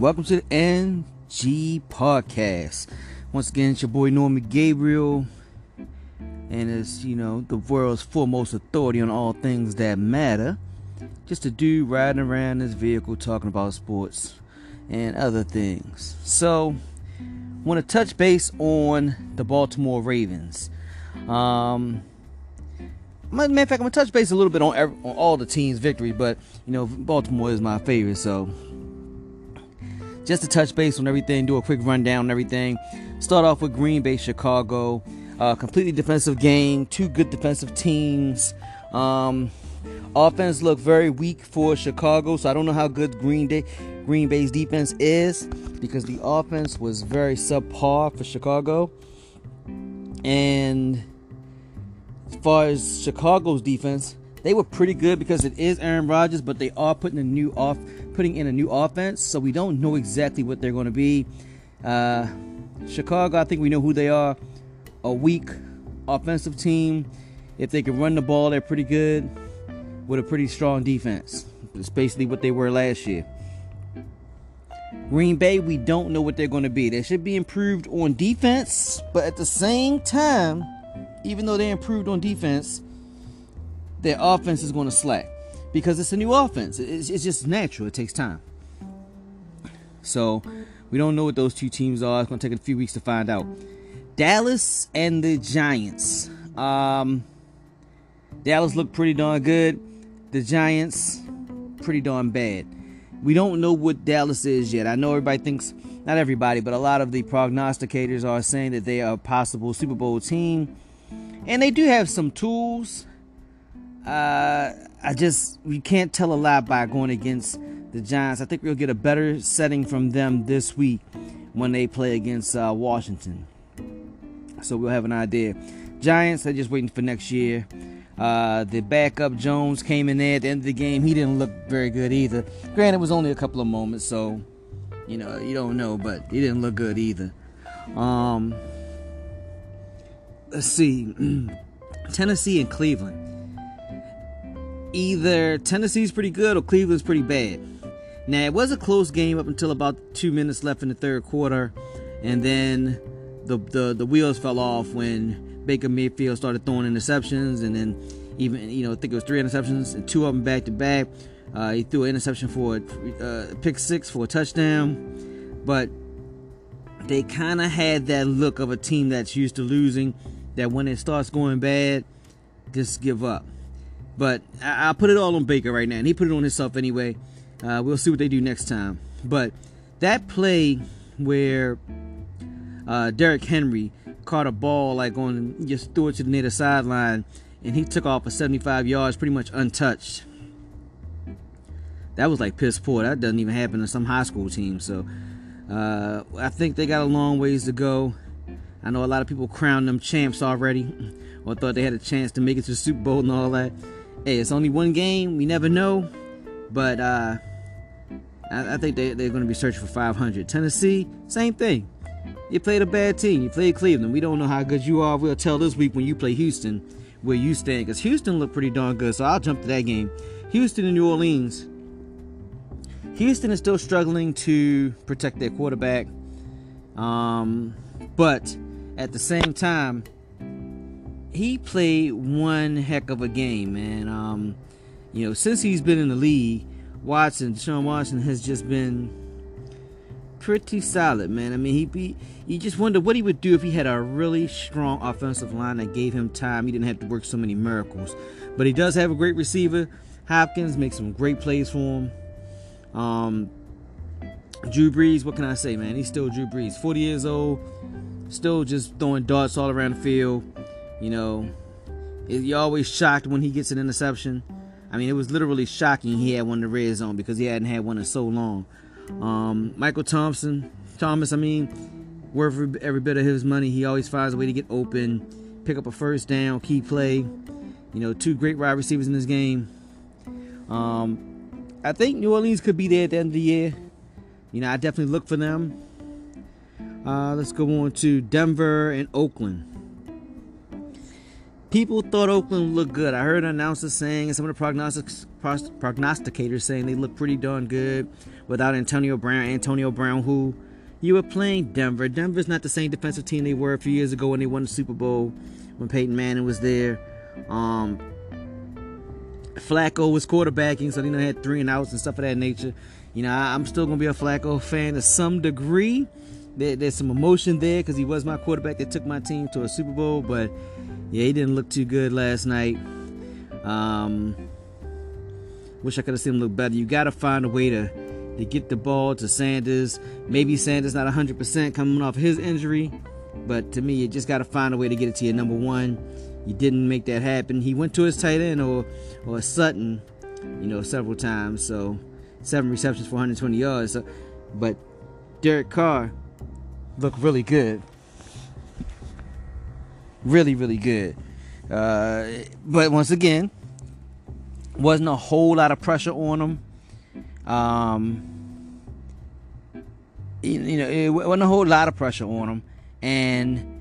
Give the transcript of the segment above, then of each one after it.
Welcome to the NG Podcast. Once again, it's your boy Norman Gabriel, and it's you know the world's foremost authority on all things that matter. Just a dude riding around this vehicle talking about sports and other things. So, want to touch base on the Baltimore Ravens. Um, matter of fact, I'm gonna touch base a little bit on, every, on all the teams' victory, but you know Baltimore is my favorite, so just to touch base on everything, do a quick rundown on everything. Start off with Green Bay, Chicago. Uh, completely defensive game, two good defensive teams. Um, offense looked very weak for Chicago, so I don't know how good Green Day, Green Bay's defense is because the offense was very subpar for Chicago. And as far as Chicago's defense, they were pretty good because it is Aaron Rodgers, but they are putting a new off, putting in a new offense, so we don't know exactly what they're going to be. Uh, Chicago, I think we know who they are. A weak offensive team. If they can run the ball, they're pretty good with a pretty strong defense. It's basically what they were last year. Green Bay, we don't know what they're going to be. They should be improved on defense, but at the same time, even though they improved on defense, their offense is going to slack because it's a new offense. It's, it's just natural. It takes time. So we don't know what those two teams are. It's going to take a few weeks to find out. Dallas and the Giants. Um, Dallas looked pretty darn good. The Giants, pretty darn bad. We don't know what Dallas is yet. I know everybody thinks, not everybody, but a lot of the prognosticators are saying that they are a possible Super Bowl team. And they do have some tools. Uh, I just we can't tell a lot by going against the Giants. I think we'll get a better setting from them this week when they play against uh, Washington. So we'll have an idea. Giants, they're just waiting for next year. Uh, the backup Jones came in there at the end of the game. He didn't look very good either. Granted, it was only a couple of moments, so you know you don't know, but he didn't look good either. Um, let's see, Tennessee and Cleveland either Tennessee's pretty good or Cleveland's pretty bad. Now it was a close game up until about two minutes left in the third quarter, and then the the, the wheels fell off when Baker Mayfield started throwing interceptions, and then even you know I think it was three interceptions and two of them back to back. Uh, he threw an interception for a uh, pick six for a touchdown, but they kind of had that look of a team that's used to losing. That when it starts going bad, just give up. But I, will put it all on Baker right now, and he put it on himself anyway. Uh, we'll see what they do next time. But that play where uh, Derrick Henry caught a ball like on just threw it to the near sideline, and he took off for 75 yards, pretty much untouched. That was like piss poor. That doesn't even happen to some high school team. So uh, I think they got a long ways to go. I know a lot of people crowned them champs already, or thought they had a chance to make it to the Super Bowl and all that hey, it's only one game. We never know. But uh, I, I think they, they're going to be searching for 500. Tennessee, same thing. You played a bad team. You played Cleveland. We don't know how good you are. We'll tell this week when you play Houston where you stand. Because Houston looked pretty darn good. So I'll jump to that game. Houston and New Orleans. Houston is still struggling to protect their quarterback. Um, but at the same time, he played one heck of a game, man. Um, you know, since he's been in the league, Watson, Sean Watson has just been pretty solid, man. I mean, he be you just wonder what he would do if he had a really strong offensive line that gave him time. He didn't have to work so many miracles. But he does have a great receiver. Hopkins makes some great plays for him. Um, Drew Brees, what can I say, man? He's still Drew Brees, 40 years old, still just throwing darts all around the field. You know, you're always shocked when he gets an interception. I mean, it was literally shocking he had one in the red zone because he hadn't had one in so long. Um, Michael Thompson, Thomas, I mean, worth every bit of his money. He always finds a way to get open, pick up a first down, key play. You know, two great wide receivers in this game. Um, I think New Orleans could be there at the end of the year. You know, I definitely look for them. Uh, let's go on to Denver and Oakland. People thought Oakland looked good. I heard announcers saying, and some of the prognosticators saying they look pretty darn good without Antonio Brown. Antonio Brown, who you were playing Denver. Denver's not the same defensive team they were a few years ago when they won the Super Bowl when Peyton Manning was there. Um, Flacco was quarterbacking, so know had three and outs and stuff of that nature. You know, I, am still gonna be a Flacco fan to some degree. There, there's some emotion there because he was my quarterback that took my team to a Super Bowl, but yeah, he didn't look too good last night. Um, wish I could have seen him look better. You got to find a way to to get the ball to Sanders. Maybe Sanders not 100% coming off his injury, but to me, you just got to find a way to get it to your number one. You didn't make that happen. He went to his tight end or or Sutton, you know, several times. So seven receptions for 120 yards. So, but Derek Carr looked really good. Really, really good. Uh, but once again, wasn't a whole lot of pressure on him. Um, you, you know, it wasn't a whole lot of pressure on him, and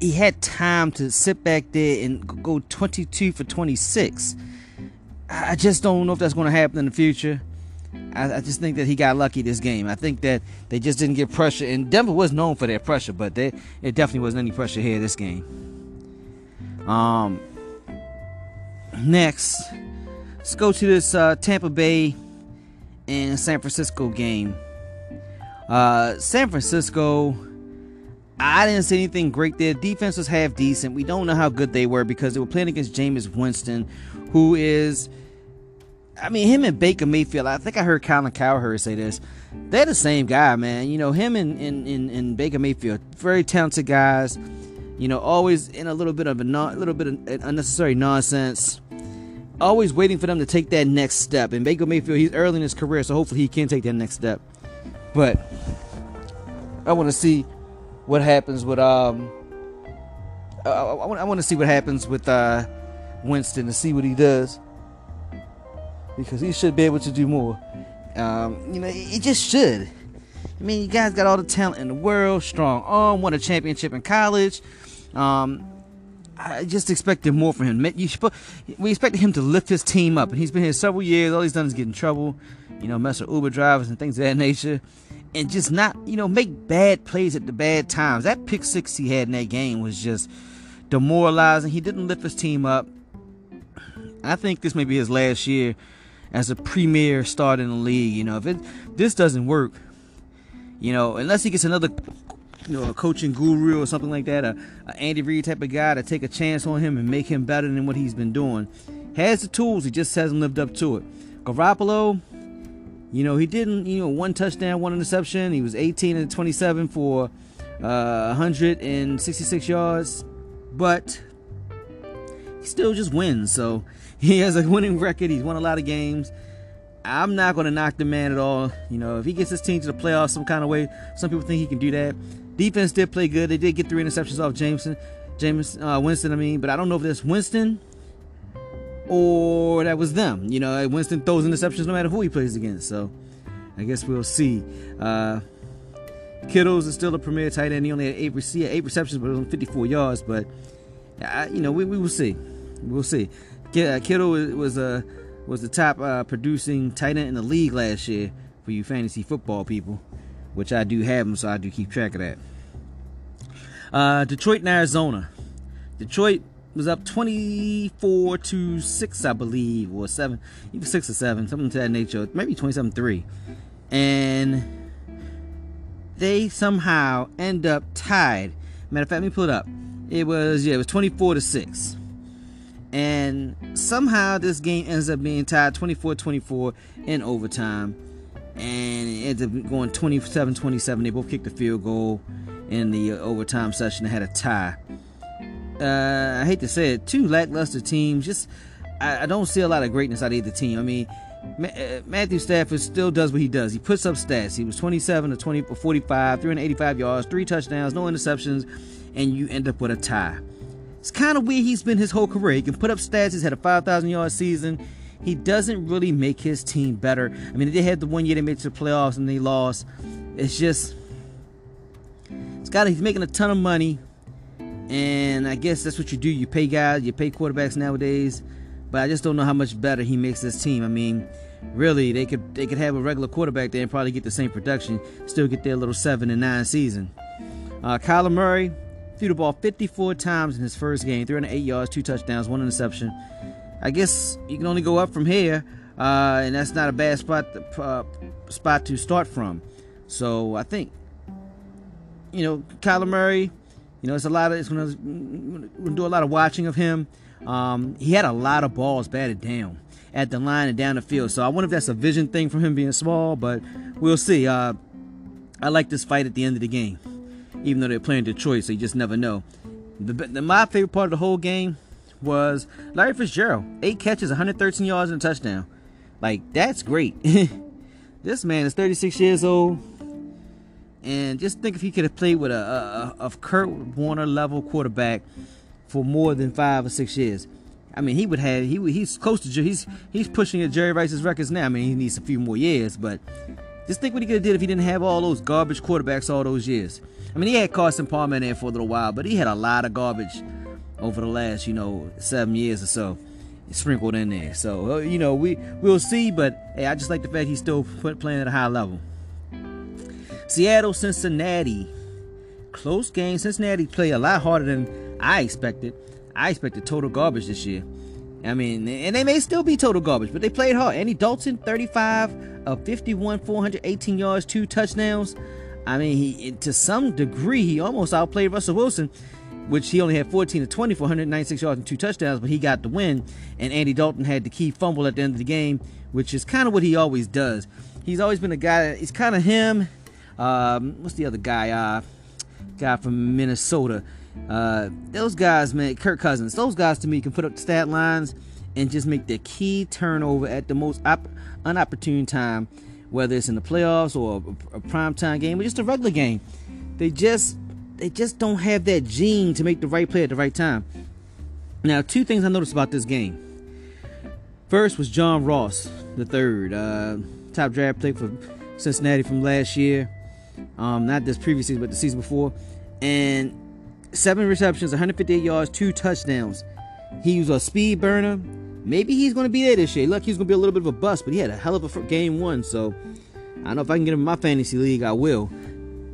he had time to sit back there and go 22 for 26. I just don't know if that's going to happen in the future. I, I, just think that he got lucky this game. I think that they just didn't get pressure, and Denver was known for their pressure, but they, it definitely wasn't any pressure here this game. Um, next, let's go to this uh, Tampa Bay and San Francisco game. Uh, San Francisco, I didn't see anything great there. Defense was half decent. We don't know how good they were because they were playing against Jameis Winston, who is I mean, him and Baker Mayfield, I think I heard Colin Cowherd say this. They're the same guy, man. You know, him and, and, and, and Baker Mayfield, very talented guys. You know, always in a little bit of a non, little bit of unnecessary nonsense. Always waiting for them to take that next step. And Baker Mayfield, he's early in his career, so hopefully he can take that next step. But I want to see what happens with um. I, I, I want to see what happens with uh, Winston to see what he does because he should be able to do more. Um, you know, he just should. I mean, you guys got all the talent in the world, strong arm, won a championship in college. Um, I just expected more from him. We expected him to lift his team up, and he's been here several years. All he's done is get in trouble, you know, mess with Uber drivers and things of that nature, and just not, you know, make bad plays at the bad times. That pick six he had in that game was just demoralizing. He didn't lift his team up. I think this may be his last year as a premier start in the league. You know, if it this doesn't work, you know, unless he gets another, you know, a coaching guru or something like that, a, a Andy Reid type of guy to take a chance on him and make him better than what he's been doing. Has the tools, he just hasn't lived up to it. Garoppolo, you know, he didn't, you know, one touchdown, one interception. He was 18 and 27 for uh, 166 yards, but he still just wins. So he has a winning record. He's won a lot of games. I'm not going to knock the man at all. You know, if he gets his team to the playoffs some kind of way, some people think he can do that. Defense did play good. They did get three interceptions off Jameson, James uh, Winston. I mean, but I don't know if that's Winston or that was them. You know, Winston throws interceptions no matter who he plays against. So I guess we'll see. Uh, Kittles is still the premier tight end. He only had eight, rece- eight receptions, but it was on 54 yards. But uh, you know, we, we will see. We'll see. Uh, Kittle was a was the top uh, producing tight end in the league last year for you fantasy football people, which I do have them, so I do keep track of that. Uh, Detroit and Arizona. Detroit was up 24 to 6, I believe, or 7, even 6 or 7, something to that nature, maybe 27 3. And they somehow end up tied. Matter of fact, let me pull it up. It was, yeah, it was 24 to 6. And somehow this game ends up being tied 24 24 in overtime. And it ends up going 27 27. They both kicked the field goal in the overtime session. They had a tie. Uh, I hate to say it, two lackluster teams. Just I, I, don't see a lot of greatness out of either team. I mean, uh, Matthew Stafford still does what he does. He puts up stats. He was 27 to 20 for 45, 385 yards, three touchdowns, no interceptions, and you end up with a tie. It's kind of weird he's been his whole career. He can put up stats. He's had a 5,000 yard season. He doesn't really make his team better. I mean, they had the one year they made to the playoffs and they lost. It's just, it's got. He's making a ton of money, And I guess that's what you do. You pay guys, you pay quarterbacks nowadays. But I just don't know how much better he makes this team. I mean, really, they could they could have a regular quarterback there and probably get the same production, still get their little seven and nine season. Uh, Kyler Murray threw the ball 54 times in his first game, 308 yards, two touchdowns, one interception. I guess you can only go up from here, uh, and that's not a bad spot to, uh, spot to start from. So I think you know Kyler Murray. You know, it's a lot of it's going to do a lot of watching of him. Um, he had a lot of balls batted down at the line and down the field. So I wonder if that's a vision thing from him being small, but we'll see. Uh, I like this fight at the end of the game, even though they're playing Detroit, so you just never know. The, the, my favorite part of the whole game was Larry Fitzgerald. Eight catches, 113 yards, and a touchdown. Like, that's great. this man is 36 years old. And just think if he could have played with a, a, a Kurt Warner level quarterback for more than five or six years. I mean, he would have he he's close to he's he's pushing at Jerry Rice's records now. I mean, he needs a few more years, but just think what he could have did if he didn't have all those garbage quarterbacks all those years. I mean, he had Carson Palmer in there for a little while, but he had a lot of garbage over the last you know seven years or so sprinkled in there. So uh, you know we we'll see, but hey, I just like the fact he's still playing at a high level. Seattle, Cincinnati. Close game. Cincinnati played a lot harder than I expected. I expected total garbage this year. I mean, and they may still be total garbage, but they played hard. Andy Dalton, 35 of 51, 418 yards, two touchdowns. I mean, he to some degree he almost outplayed Russell Wilson, which he only had 14 to 20 for 196 yards and two touchdowns, but he got the win. And Andy Dalton had the key fumble at the end of the game, which is kind of what he always does. He's always been a guy. He's kind of him um, what's the other guy? Uh, guy from Minnesota. Uh, those guys, man, Kirk Cousins. Those guys to me can put up stat lines and just make the key turnover at the most op- unopportune time, whether it's in the playoffs or a, a prime time game or just a regular game. They just they just don't have that gene to make the right play at the right time. Now, two things I noticed about this game. First was John Ross, the third, uh, top draft pick for Cincinnati from last year um, not this previous season, but the season before, and seven receptions, 158 yards, two touchdowns. He was a speed burner. Maybe he's going to be there this year. Look, he's going to be a little bit of a bust, but he had a hell of a game one. So I don't know if I can get him in my fantasy league. I will.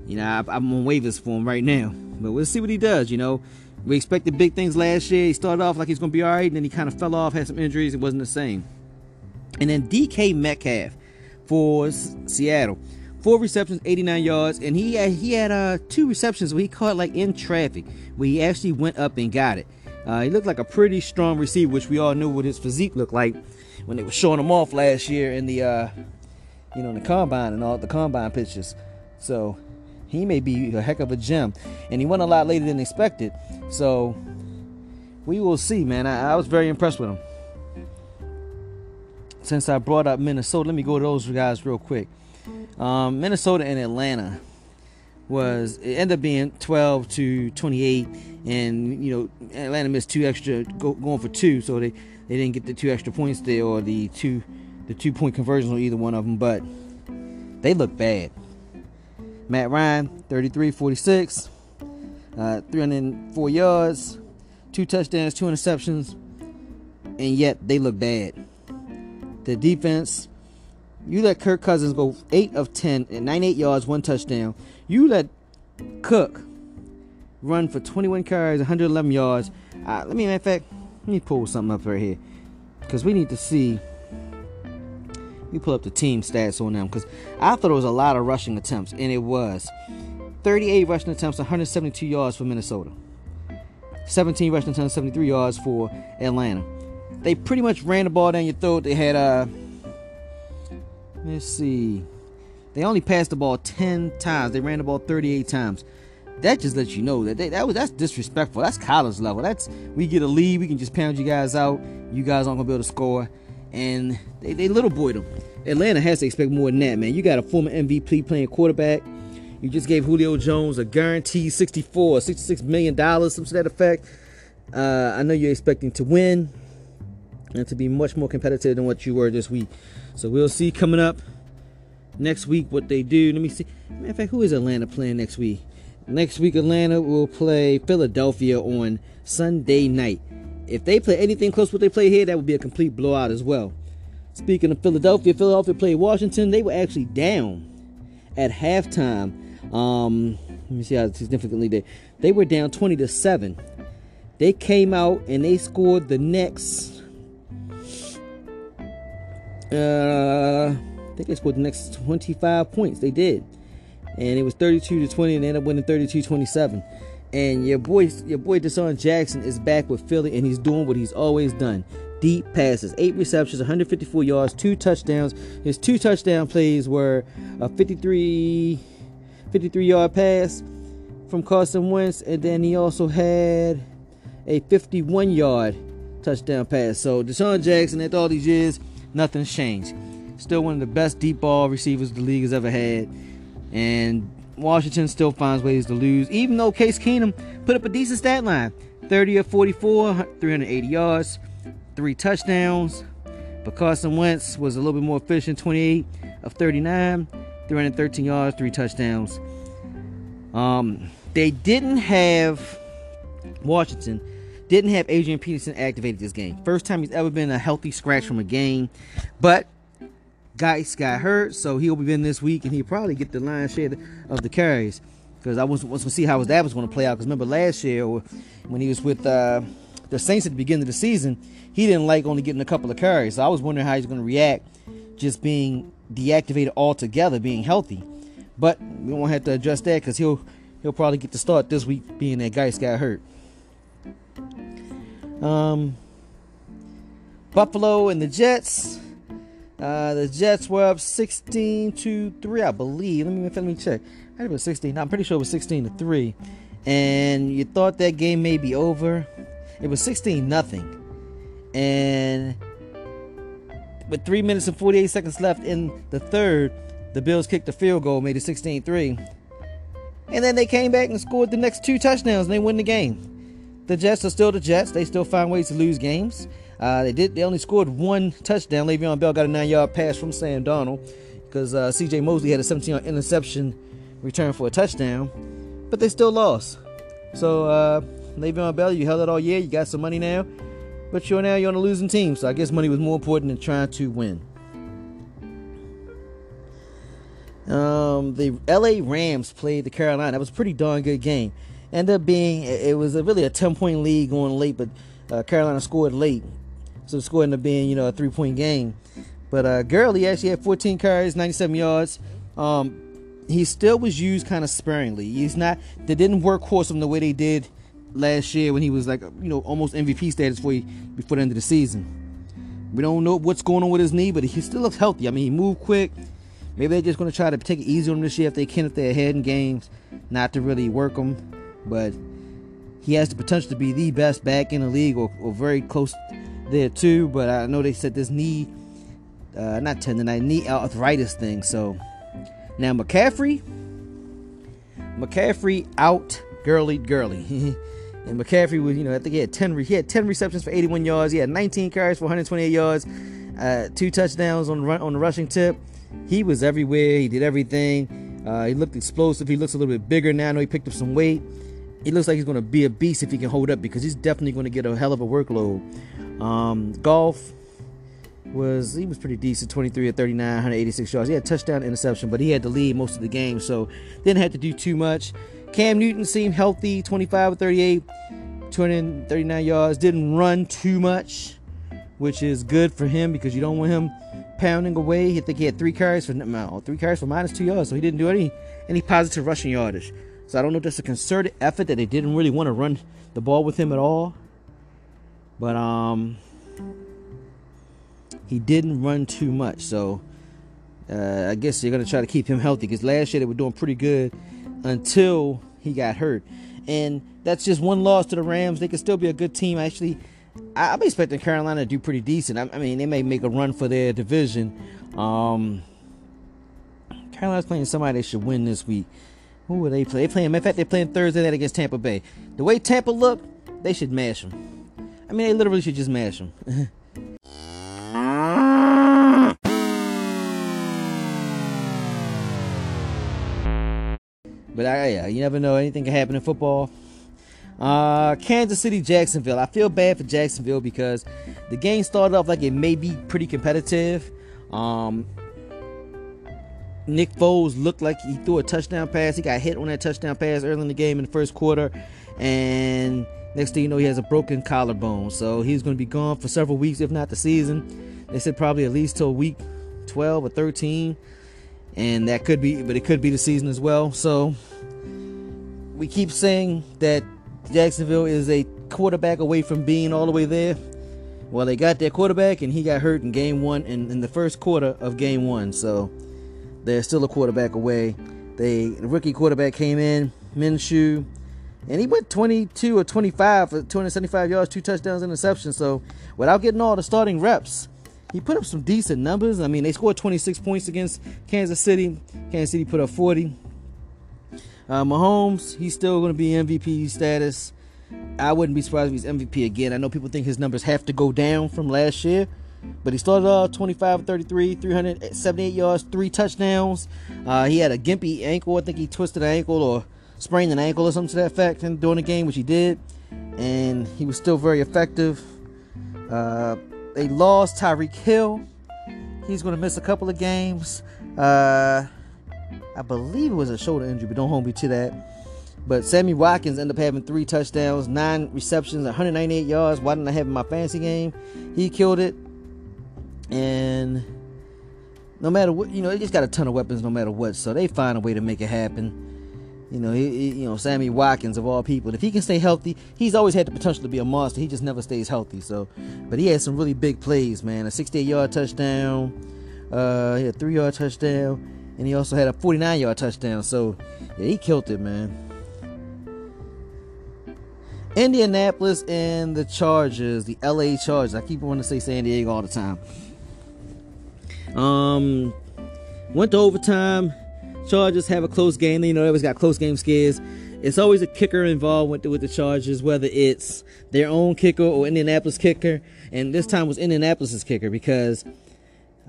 You know, I, I'm on waivers for him right now, but we'll see what he does. You know, we expected big things last year. He started off like he's going to be all right, and then he kind of fell off, had some injuries. It wasn't the same. And then DK Metcalf for Seattle four receptions, 89 yards, and he had, he had uh, two receptions where he caught like in traffic, where he actually went up and got it. Uh, he looked like a pretty strong receiver, which we all knew what his physique looked like when they were showing him off last year in the uh, you know in the combine and all the combine pictures. So he may be a heck of a gem, and he went a lot later than expected. So we will see, man. I, I was very impressed with him. Since I brought up Minnesota, let me go to those guys real quick. Um, Minnesota and Atlanta was it ended up being 12 to 28, and you know Atlanta missed two extra go, going for two, so they they didn't get the two extra points there or the two the two point conversions on either one of them, but they look bad. Matt Ryan 33 46, uh, 304 yards, two touchdowns, two interceptions, and yet they look bad. The defense you let Kirk Cousins go 8 of 10 and 98 yards, one touchdown. You let Cook run for 21 carries, 111 yards. Uh, let me, in fact, let me pull something up right here because we need to see. Me pull up the team stats on them because I thought it was a lot of rushing attempts, and it was 38 rushing attempts, 172 yards for Minnesota, 17 rushing attempts, 73 yards for Atlanta. They pretty much ran the ball down your throat. They had uh, Let's see. They only passed the ball 10 times. They ran the ball 38 times. That just lets you know that they, that was that's disrespectful. That's college level. That's we get a lead, we can just pound you guys out. You guys aren't gonna be able to score, and they, they little boyed them. Atlanta has to expect more than that, man. You got a former MVP playing quarterback. You just gave Julio Jones a guaranteed 64, 66 million dollars, something to that effect. Uh, I know you're expecting to win and to be much more competitive than what you were this week. So we'll see coming up next week what they do. Let me see. Matter of fact, who is Atlanta playing next week? Next week, Atlanta will play Philadelphia on Sunday night. If they play anything close to what they play here, that would be a complete blowout as well. Speaking of Philadelphia, Philadelphia played Washington. They were actually down at halftime. Um, let me see how significantly they they were down 20 to 7. They came out and they scored the next uh think they scored the next 25 points. They did. And it was 32 to 20 and they ended up winning 32-27. And your boy your boy DeSean Jackson is back with Philly and he's doing what he's always done. Deep passes, eight receptions, 154 yards, two touchdowns. His two touchdown plays were a 53 53 yard pass from Carson Wentz, and then he also had a 51 yard touchdown pass. So DeSean Jackson, after all these years, nothing's changed. Still one of the best deep ball receivers the league has ever had. And Washington still finds ways to lose, even though Case Keenum put up a decent stat line 30 of 44, 380 yards, three touchdowns. But Carson Wentz was a little bit more efficient 28 of 39, 313 yards, three touchdowns. Um, they didn't have Washington didn't have Adrian Peterson activated this game. First time he's ever been a healthy scratch from a game, but Guice got hurt, so he'll be in this week, and he'll probably get the lion's share of the carries. Because I was, going to see how his that was going to play out. Because remember last year when he was with uh, the Saints at the beginning of the season, he didn't like only getting a couple of carries. So I was wondering how he's going to react just being deactivated altogether, being healthy. But we won't have to adjust that because he'll he'll probably get the start this week, being that Guice got hurt. Um, Buffalo and the Jets. Uh, the Jets were up 16 to 3, I believe. Let me let me check. I think it was 16. No, I'm pretty sure it was 16 to 3. And you thought that game may be over. It was 16 nothing. And with 3 minutes and 48 seconds left in the third, the Bills kicked the field goal, made it 16 3. And then they came back and scored the next two touchdowns and they win the game. The Jets are still the Jets. They still find ways to lose games. Uh, they did. They only scored one touchdown. Le'Veon Bell got a nine-yard pass from Sam Darnold because uh, C.J. Mosley had a 17-yard interception return for a touchdown, but they still lost. So uh, Le'Veon Bell, you held it all year. You got some money now, but you're now you're on a losing team. So I guess money was more important than trying to win. Um, the L.A. Rams played the Carolina. That was a pretty darn good game ended up being it was a, really a 10 point lead going late, but uh, Carolina scored late, so the score ended up being you know a three point game. But uh, Gurley actually had 14 carries, 97 yards. Um, he still was used kind of sparingly. He's not they didn't work workhorse him the way they did last year when he was like you know almost MVP status before he, before the end of the season. We don't know what's going on with his knee, but he still looks healthy. I mean, he moved quick. Maybe they're just going to try to take it easy on him this year if they can, if they're ahead in games, not to really work him but he has the potential to be the best back in the league or, or very close there too. But I know they said this knee, uh, not tendonitis, knee arthritis thing. So now McCaffrey, McCaffrey out Gurley Gurley. and McCaffrey was, you know, I think he had 10, he had 10 receptions for 81 yards. He had 19 carries for 128 yards, uh, two touchdowns on the run, on the rushing tip. He was everywhere. He did everything. Uh, he looked explosive. He looks a little bit bigger now. I know he picked up some weight he looks like he's going to be a beast if he can hold up because he's definitely going to get a hell of a workload. Um, Goff was he was pretty decent 23 or 39 186 yards. He had touchdown interception but he had to lead most of the game so didn't have to do too much. Cam newton seemed healthy 25 or 38 239 yards. Didn't run too much which is good for him because you don't want him pounding away. I think he had three carries for no, three carries for minus two yards so he didn't do any any positive rushing yardage so I don't know if that's a concerted effort that they didn't really want to run the ball with him at all. But um he didn't run too much. So uh, I guess they're gonna try to keep him healthy because last year they were doing pretty good until he got hurt. And that's just one loss to the Rams. They could still be a good team. Actually, I'm expecting Carolina to do pretty decent. I, mean, they may make a run for their division. Um, Carolina's playing somebody they should win this week. Who will they play? They playing. In fact, they're playing Thursday night against Tampa Bay. The way Tampa look, they should mash them. I mean, they literally should just mash them. But I, yeah, you never know. Anything can happen in football. Uh, Kansas City, Jacksonville. I feel bad for Jacksonville because the game started off like it may be pretty competitive. Um, Nick Foles looked like he threw a touchdown pass. He got hit on that touchdown pass early in the game in the first quarter, and next thing you know, he has a broken collarbone. So he's going to be gone for several weeks, if not the season. They said probably at least till week 12 or 13, and that could be, but it could be the season as well. So we keep saying that Jacksonville is a quarterback away from being all the way there. Well, they got their quarterback, and he got hurt in game one, in, in the first quarter of game one. So they're still a quarterback away. They the rookie quarterback came in, Minshew, and he went 22 or 25 for 275 yards, two touchdowns, interception. So without getting all the starting reps, he put up some decent numbers. I mean, they scored 26 points against Kansas City. Kansas City put up 40. Uh, Mahomes, he's still going to be MVP status. I wouldn't be surprised if he's MVP again. I know people think his numbers have to go down from last year, but he started off 25 33, 378 yards, three touchdowns. Uh, he had a gimpy ankle. I think he twisted an ankle or sprained an ankle or something to that effect and during the game, which he did. And he was still very effective. Uh, they lost Tyreek Hill. He's going to miss a couple of games. Uh, I believe it was a shoulder injury, but don't hold me to that. But Sammy Watkins ended up having three touchdowns, nine receptions, 198 yards. Why didn't I have in my fantasy game? He killed it. And no matter what, you know, they just got a ton of weapons no matter what. So they find a way to make it happen. You know, he, he, you know, Sammy Watkins of all people. If he can stay healthy, he's always had the potential to be a monster. He just never stays healthy. So, but he had some really big plays, man. A 68 yard touchdown. Uh, he had a three yard touchdown and he also had a 49 yard touchdown. So yeah, he killed it, man. Indianapolis and the Chargers, the LA Chargers. I keep wanting to say San Diego all the time. Um, went to overtime. Chargers have a close game. You know, they always got close game scares. It's always a kicker involved with the, with the Chargers, whether it's their own kicker or Indianapolis kicker. And this time was Indianapolis's kicker because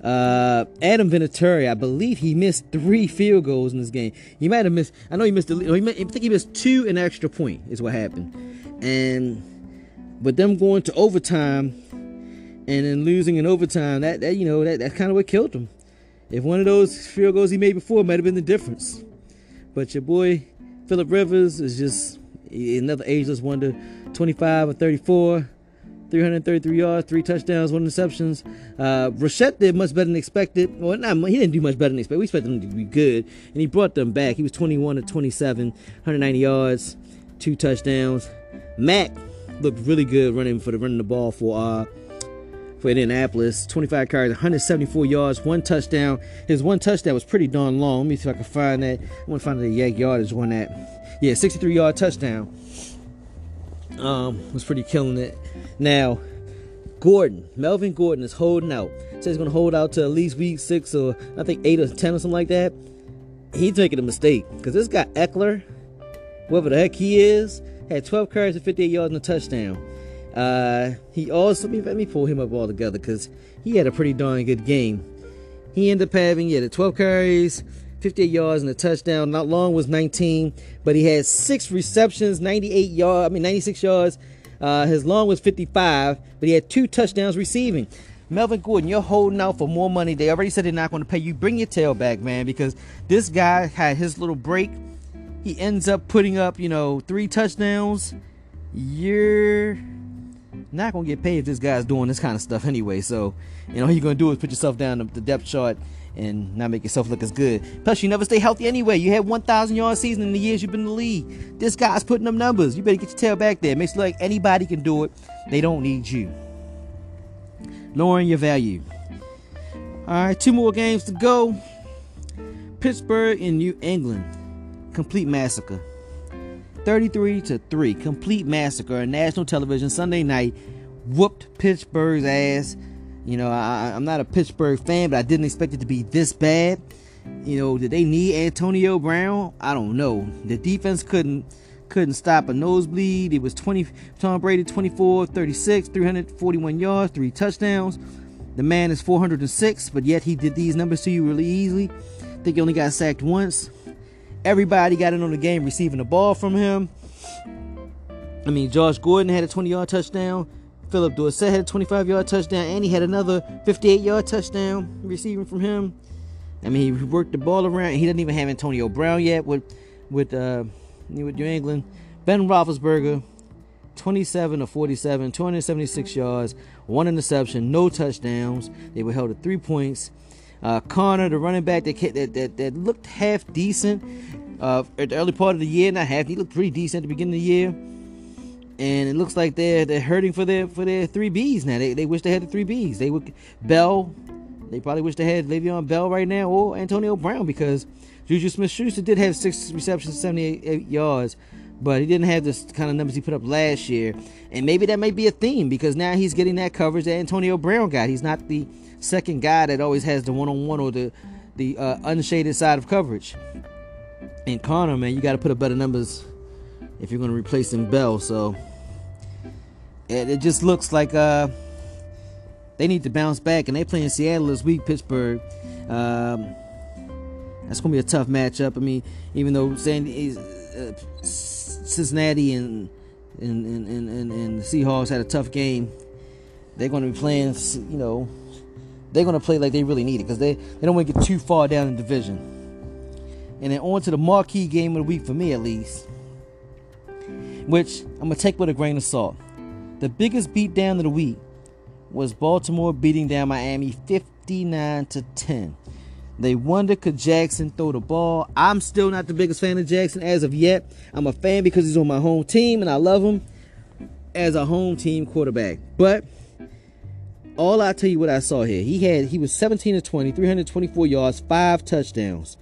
uh, Adam Vinatieri, I believe he missed three field goals in this game. He might have missed. I know he missed. He missed, I think he missed two an extra point is what happened. And with them going to overtime and then losing in overtime, that, that you know that that's kind of what killed him. If one of those field goals he made before might have been the difference. But your boy Philip Rivers is just another ageless wonder. 25 or 34. 333 yards, three touchdowns, one interceptions. Uh, Brissett did much better than expected. Well, not he didn't do much better than expected. We expected him to be good, and he brought them back. He was 21 to 27, 190 yards, two touchdowns. Mack looked really good running for the running the ball for uh for Indianapolis. 25 carries, 174 yards, one touchdown. His one touchdown was pretty darn long. Let me see if I can find that. I want to find the yak yardage on that. Yeah, 63 yard touchdown. Um, was pretty killing it. Now, Gordon, Melvin Gordon is holding out. Says he's to hold out to at least week six or I think eight or ten or something like that. He's making a mistake because this guy Ekeler, whoever the heck he is, had 12 carries and 58 yards and a touchdown. Uh, he also let me, pull him up all together because he had a pretty darn good game. He ended up having yeah the 12 carries, 58 yards and a touchdown. Not long was 19, but he had six receptions, 98 yards. I mean 96 yards. Uh, his long was 55, but he had two touchdowns receiving. Melvin Gordon, you're holding out for more money. They already said they're not going to pay you. Bring your tail back, man, because this guy had his little break. He ends up putting up, you know, three touchdowns. You're not to get paid if this guy's doing this kind of stuff anyway. So, you know, all you're to do is put yourself down the depth chart and not make yourself look as good. Plus, you never stay healthy anyway. You had 1,000 yard season in the years you've been in the league. This guy's putting up numbers. You better get your tail back there. Makes it like anybody can do it. They don't need you. Lowering your value. All right, two more games to go. Pittsburgh and New England. Complete massacre. 33 to 3. Complete massacre on national television Sunday night. Whooped Pittsburgh's ass. You know, I, I'm not a Pittsburgh fan, but I didn't expect it to be this bad. You know, did they need Antonio Brown? I don't know. The defense couldn't couldn't stop a nosebleed. It was 20 Tom Brady 24 36, 341 yards, three touchdowns. The man is 406, but yet he did these numbers to you really easily. I think he only got sacked once. Everybody got in on the game receiving the ball from him. I mean, Josh Gordon had a 20 yard touchdown. Phillip Dorsett had a 25 yard touchdown. And he had another 58 yard touchdown receiving from him. I mean, he worked the ball around. He doesn't even have Antonio Brown yet with with uh, with New England. Ben Roethlisberger, 27 of 47, 276 yards, one interception, no touchdowns. They were held at three points. Uh, Conner, the running back that, that, that, that looked half decent uh, at the early part of the year, not half, he looked pretty decent at the beginning of the year. And it looks like they're they're hurting for their for their three Bs now. They, they wish they had the three Bs. They would Bell. They probably wish they had Le'Veon Bell right now or Antonio Brown because Juju Smith-Schuster did have six receptions, 78 yards, but he didn't have the kind of numbers he put up last year. And maybe that may be a theme because now he's getting that coverage that Antonio Brown got. He's not the second guy that always has the one-on-one or the the uh, unshaded side of coverage. And Conner, man, you got to put up better numbers if you're going to replace him Bell. So it, it just looks like uh, they need to bounce back, and they play in Seattle this week, Pittsburgh. Um, that's going to be a tough matchup. I mean, even though Sandy, uh, Cincinnati and and, and, and, and the Seahawks had a tough game, they're going to be playing, you know, they're going to play like they really need it because they, they don't want to get too far down in division. And then on to the marquee game of the week for me, at least, which I'm going to take with a grain of salt. The biggest beatdown of the week was Baltimore beating down Miami 59 to 10. They wonder could Jackson throw the ball. I'm still not the biggest fan of Jackson as of yet. I'm a fan because he's on my home team and I love him as a home team quarterback. But all I'll tell you what I saw here. He had he was 17 to 20, 324 yards, five touchdowns.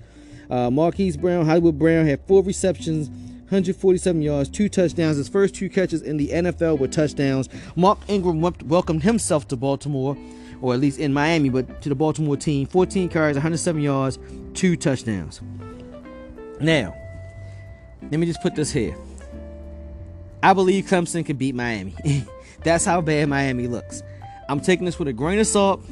Uh, Marquise Brown, Hollywood Brown had four receptions, 147 yards, two touchdowns. His first two catches in the NFL were touchdowns. Mark Ingram welcomed himself to Baltimore, or at least in Miami, but to the Baltimore team. 14 carries, 107 yards, two touchdowns. Now, let me just put this here. I believe Clemson can beat Miami. That's how bad Miami looks. I'm taking this with a grain of salt.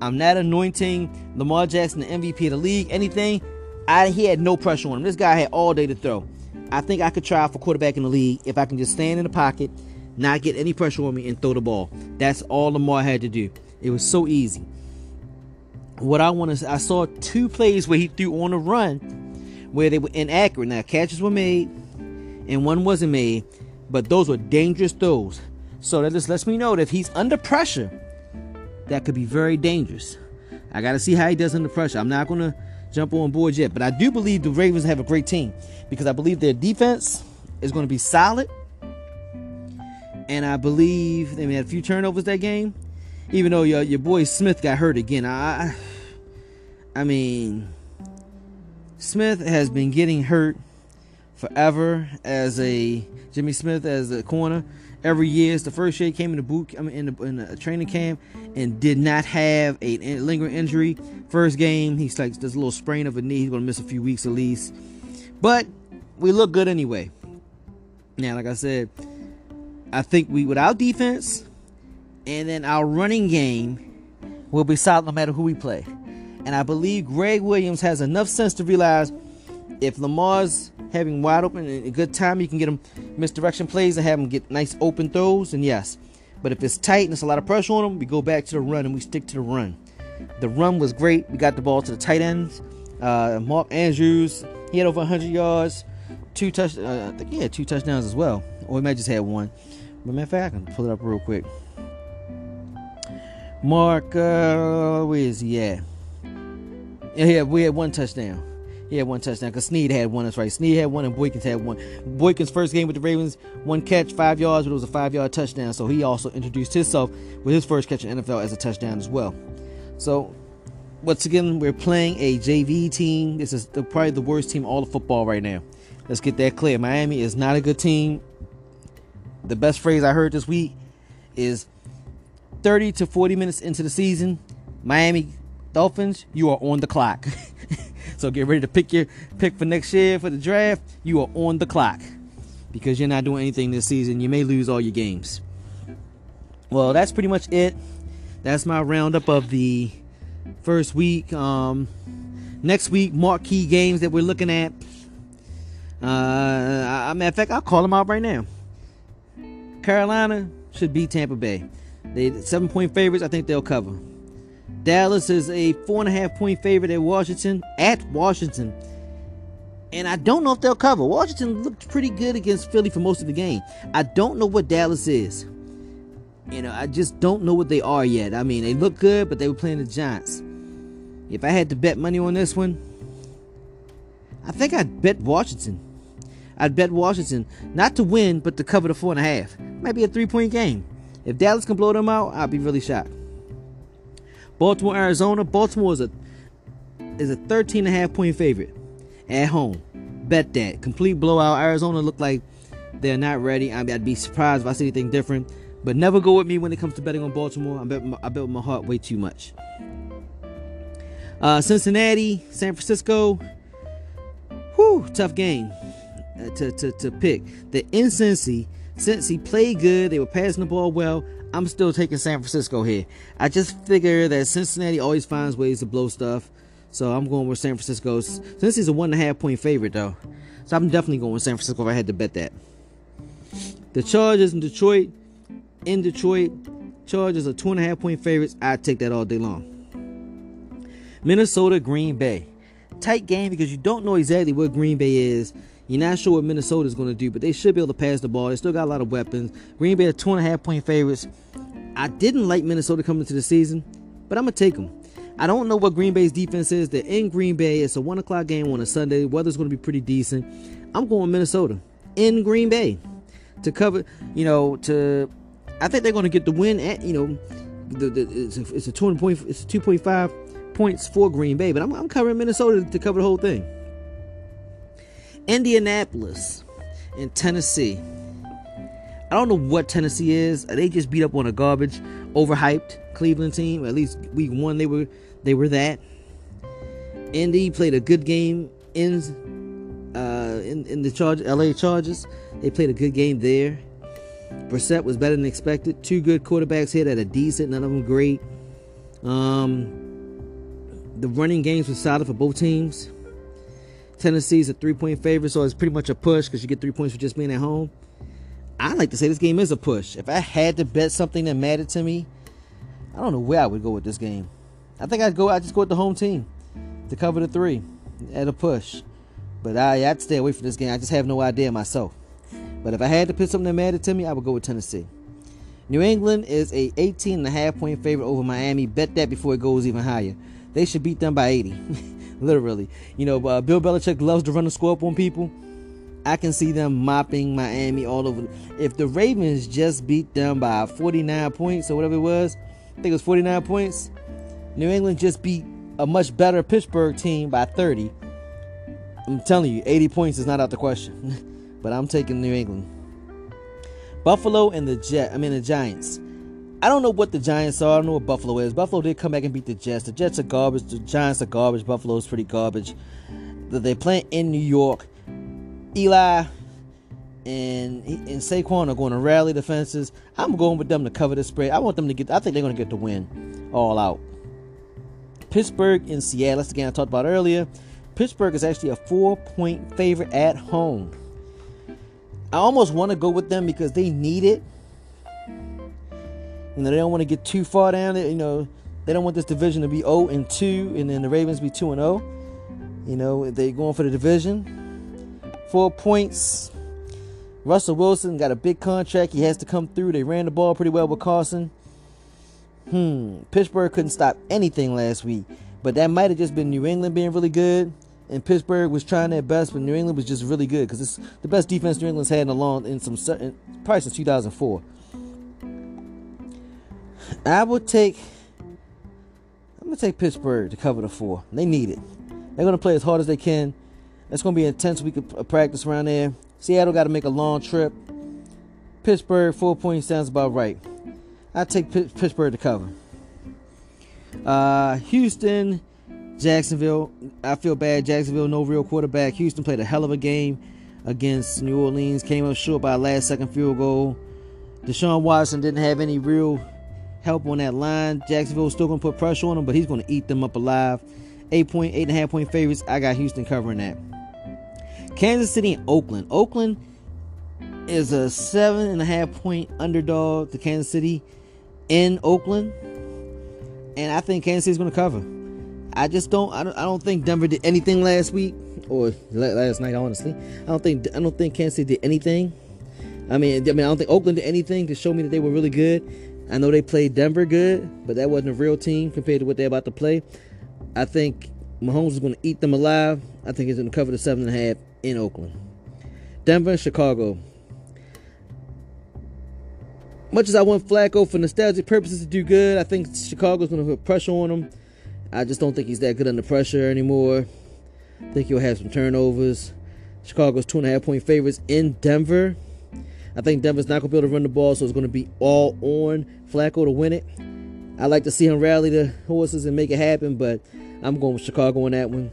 I'm not anointing Lamar Jackson the MVP of the league, anything. I, he had no pressure on him. This guy had all day to throw. I think I could try for quarterback in the league if I can just stand in the pocket, not get any pressure on me, and throw the ball. That's all Lamar had to do. It was so easy. What I want to, I saw two plays where he threw on a run, where they were inaccurate. Now catches were made, and one wasn't made, but those were dangerous throws. So that just lets me know that if he's under pressure, that could be very dangerous. I got to see how he does under pressure. I'm not going to jump on board yet, but I do believe the Ravens have a great team because I believe their defense is going to be solid. And I believe they had a few turnovers that game, even though your, your boy Smith got hurt again. I, I mean, Smith has been getting hurt forever as a Jimmy Smith as a corner every year. It's the first year he came in the boot, I mean, in the, in the training camp and did not have a, lingering injury. First game, he's like this little sprain of a knee. He's gonna miss a few weeks at least, but we look good anyway. Now, like I said, I think we without defense and then our running game will be solid no matter who we play. And I believe Greg Williams has enough sense to realize if Lamar's having wide open and a good time, you can get him misdirection plays and have him get nice open throws, and yes. But if it's tight and there's a lot of pressure on him, we go back to the run and we stick to the run. The run was great. We got the ball to the tight ends. Uh, Mark Andrews, he had over 100 yards, two touch, uh, I think he had two touchdowns as well, or he might just had one. But matter of fact, I can pull it up real quick. Mark, uh, where is he at? Yeah, we had one touchdown. He had one touchdown because Snead had one. That's right. Snead had one and Boykins had one. Boykins' first game with the Ravens, one catch, five yards, but it was a five yard touchdown. So he also introduced himself with his first catch in NFL as a touchdown as well. So once again, we're playing a JV team. This is the, probably the worst team all of football right now. Let's get that clear. Miami is not a good team. The best phrase I heard this week is 30 to 40 minutes into the season, Miami Dolphins, you are on the clock. So get ready to pick your pick for next year for the draft. You are on the clock because you're not doing anything this season. You may lose all your games. Well, that's pretty much it. That's my roundup of the first week. Um, next week, marquee games that we're looking at. Uh, I, matter of fact, I'll call them out right now. Carolina should beat Tampa Bay. They seven point favorites. I think they'll cover. Dallas is a four and a half point favorite at Washington. At Washington. And I don't know if they'll cover. Washington looked pretty good against Philly for most of the game. I don't know what Dallas is. You know, I just don't know what they are yet. I mean, they look good, but they were playing the Giants. If I had to bet money on this one, I think I'd bet Washington. I'd bet Washington not to win, but to cover the four and a half. Might be a three point game. If Dallas can blow them out, I'd be really shocked. Baltimore, Arizona. Baltimore is a is a 13 and a half point favorite at home. Bet that. Complete blowout. Arizona look like they're not ready. I mean, I'd be surprised if I see anything different. But never go with me when it comes to betting on Baltimore. I bet my, I bet with my heart way too much. Uh, Cincinnati, San Francisco. Whew, tough game uh, to, to, to pick. The in Cincy, he played good. They were passing the ball well. I'm still taking San Francisco here. I just figure that Cincinnati always finds ways to blow stuff. So I'm going with San Francisco. Cincy's a one and a half point favorite though. So I'm definitely going with San Francisco if I had to bet that. The Chargers in Detroit. In Detroit, Chargers are two and a half point favorites. I'd take that all day long. Minnesota, Green Bay. Tight game because you don't know exactly what Green Bay is. You're not sure what Minnesota is going to do, but they should be able to pass the ball. They still got a lot of weapons. Green Bay are two and a half point favorites. I didn't like Minnesota coming into the season, but I'm going to take them. I don't know what Green Bay's defense is. They're in Green Bay. It's a 1 o'clock game on a Sunday. Weather's going to be pretty decent. I'm going Minnesota in Green Bay to cover, you know, to. I think they're going to get the win at, you know, the, the, it's, a, it's a 2 point, it's 2.5 points for Green Bay, but I'm, I'm covering Minnesota to cover the whole thing. Indianapolis in Tennessee. I don't know what Tennessee is. They just beat up on a garbage, overhyped Cleveland team. At least week one they were they were that. Indy played a good game in uh, in, in the charge LA Chargers. They played a good game there. Brissett was better than expected. Two good quarterbacks hit at a decent, none of them great. Um, the running games were solid for both teams. Tennessee's a three point favorite, so it's pretty much a push because you get three points for just being at home. I like to say this game is a push. If I had to bet something that mattered to me, I don't know where I would go with this game. I think I'd go. I just go with the home team to cover the three at a push. But I, I'd stay away from this game. I just have no idea myself. But if I had to pick something that mattered to me, I would go with Tennessee. New England is a 18 and a half point favorite over Miami. Bet that before it goes even higher. They should beat them by 80. Literally. You know, uh, Bill Belichick loves to run the score up on people. I can see them mopping Miami all over. If the Ravens just beat them by 49 points or whatever it was, I think it was 49 points. New England just beat a much better Pittsburgh team by 30. I'm telling you, 80 points is not out the question. but I'm taking New England. Buffalo and the Jet. I mean the Giants. I don't know what the Giants are. I don't know what Buffalo is. Buffalo did come back and beat the Jets. The Jets are garbage. The Giants are garbage. Buffalo is pretty garbage. They play in New York. Eli and and Saquon are going to rally the fences. I'm going with them to cover the spread. I want them to get. I think they're going to get the win, all out. Pittsburgh and Seattle. That's the game I talked about earlier. Pittsburgh is actually a four-point favorite at home. I almost want to go with them because they need it. You know, they don't want to get too far down. You know, they don't want this division to be 0 and 2, and then the Ravens be 2 and 0. You know, they're going for the division. Four points. Russell Wilson got a big contract. He has to come through. They ran the ball pretty well with Carson. Hmm. Pittsburgh couldn't stop anything last week, but that might have just been New England being really good, and Pittsburgh was trying their best, but New England was just really good because it's the best defense New England's had in a long in some certain probably since 2004. I would take. I'm gonna take Pittsburgh to cover the four. They need it. They're gonna play as hard as they can. It's gonna be an intense week of practice around there. Seattle got to make a long trip. Pittsburgh four points sounds about right. I take Pittsburgh to cover. Uh, Houston, Jacksonville. I feel bad. Jacksonville, no real quarterback. Houston played a hell of a game against New Orleans. Came up short by a last second field goal. Deshaun Watson didn't have any real help on that line. Jacksonville's still going to put pressure on him, but he's going to eat them up alive. Eight point, eight and a half point favorites. I got Houston covering that. Kansas City and Oakland. Oakland is a seven and a half point underdog to Kansas City in Oakland, and I think Kansas City's going to cover. I just don't I, don't. I don't think Denver did anything last week or last night. Honestly, I don't think I don't think Kansas City did anything. I mean, I mean, I don't think Oakland did anything to show me that they were really good. I know they played Denver good, but that wasn't a real team compared to what they're about to play. I think Mahomes is going to eat them alive. I think he's going to cover the seven and a half in Oakland. Denver and Chicago. Much as I want Flacco for nostalgic purposes to do good, I think Chicago's going to put pressure on him. I just don't think he's that good under pressure anymore. I think he'll have some turnovers. Chicago's two and a half point favorites in Denver. I think Denver's not going to be able to run the ball, so it's going to be all on Flacco to win it. I like to see him rally the horses and make it happen, but I'm going with Chicago on that one.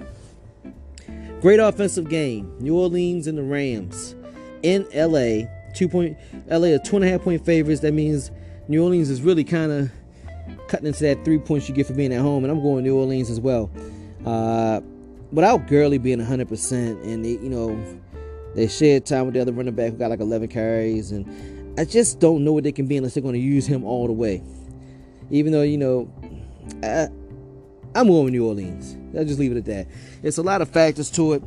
Great offensive game. New Orleans and the Rams in LA. Two point LA are two and a half point favorites. That means New Orleans is really kind of cutting into that three points you get for being at home, and I'm going New Orleans as well. Uh, without Gurley being 100, percent and they, you know they shared time with the other running back who got like 11 carries, and I just don't know what they can be unless they're going to use him all the way. Even though you know, I, I'm going with New Orleans. I'll just leave it at that. It's a lot of factors to it.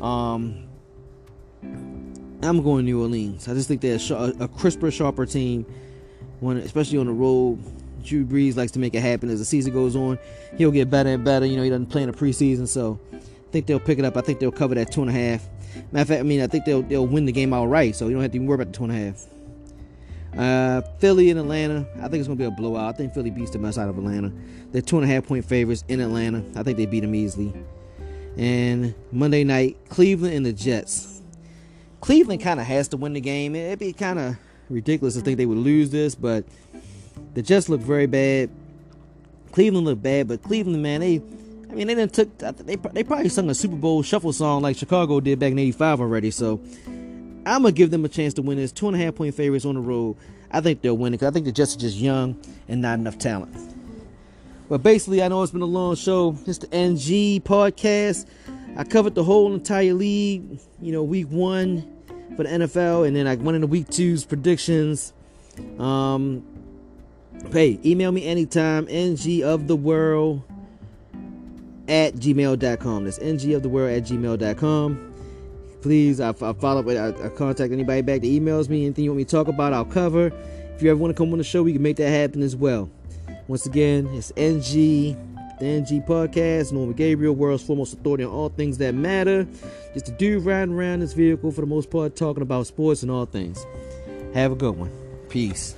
Um, I'm going New Orleans. I just think they're a, a crisper, sharper team, when especially on the road. Drew Brees likes to make it happen as the season goes on. He'll get better and better. You know, he doesn't play in the preseason, so I think they'll pick it up. I think they'll cover that two and a half. Matter of fact, I mean, I think they'll they'll win the game outright, so you don't have to even worry about the two and a half. Uh, Philly and Atlanta. I think it's gonna be a blowout. I think Philly beats the mess out of Atlanta. They're two and a half point favorites in Atlanta. I think they beat them easily. And Monday night, Cleveland and the Jets. Cleveland kind of has to win the game. It'd be kind of ridiculous to think they would lose this, but the Jets look very bad. Cleveland look bad, but Cleveland, man, they, I mean, they didn't took, they, they probably sung a Super Bowl shuffle song like Chicago did back in '85 already. So I'm gonna give them a chance to win this. Two and a half point favorites on the road. I think they'll win it because I think the Jets are just young and not enough talent. But basically, I know it's been a long show. It's the NG podcast. I covered the whole entire league. You know, week one for the NFL, and then I went into week two's predictions. Um, hey, email me anytime. NG of the world at gmail.com. That's ng of the world at gmail.com please, I, I follow up, I, I, contact anybody back that emails me. Anything you want me to talk about, I'll cover. If you ever want to come on the show, we can make that happen as well. Once again, it's NG, the NG podcast. Norman Gabriel, world's foremost authority on all things that matter. Just a dude riding around this vehicle for the most part, talking about sports and all things. Have a good one. Peace.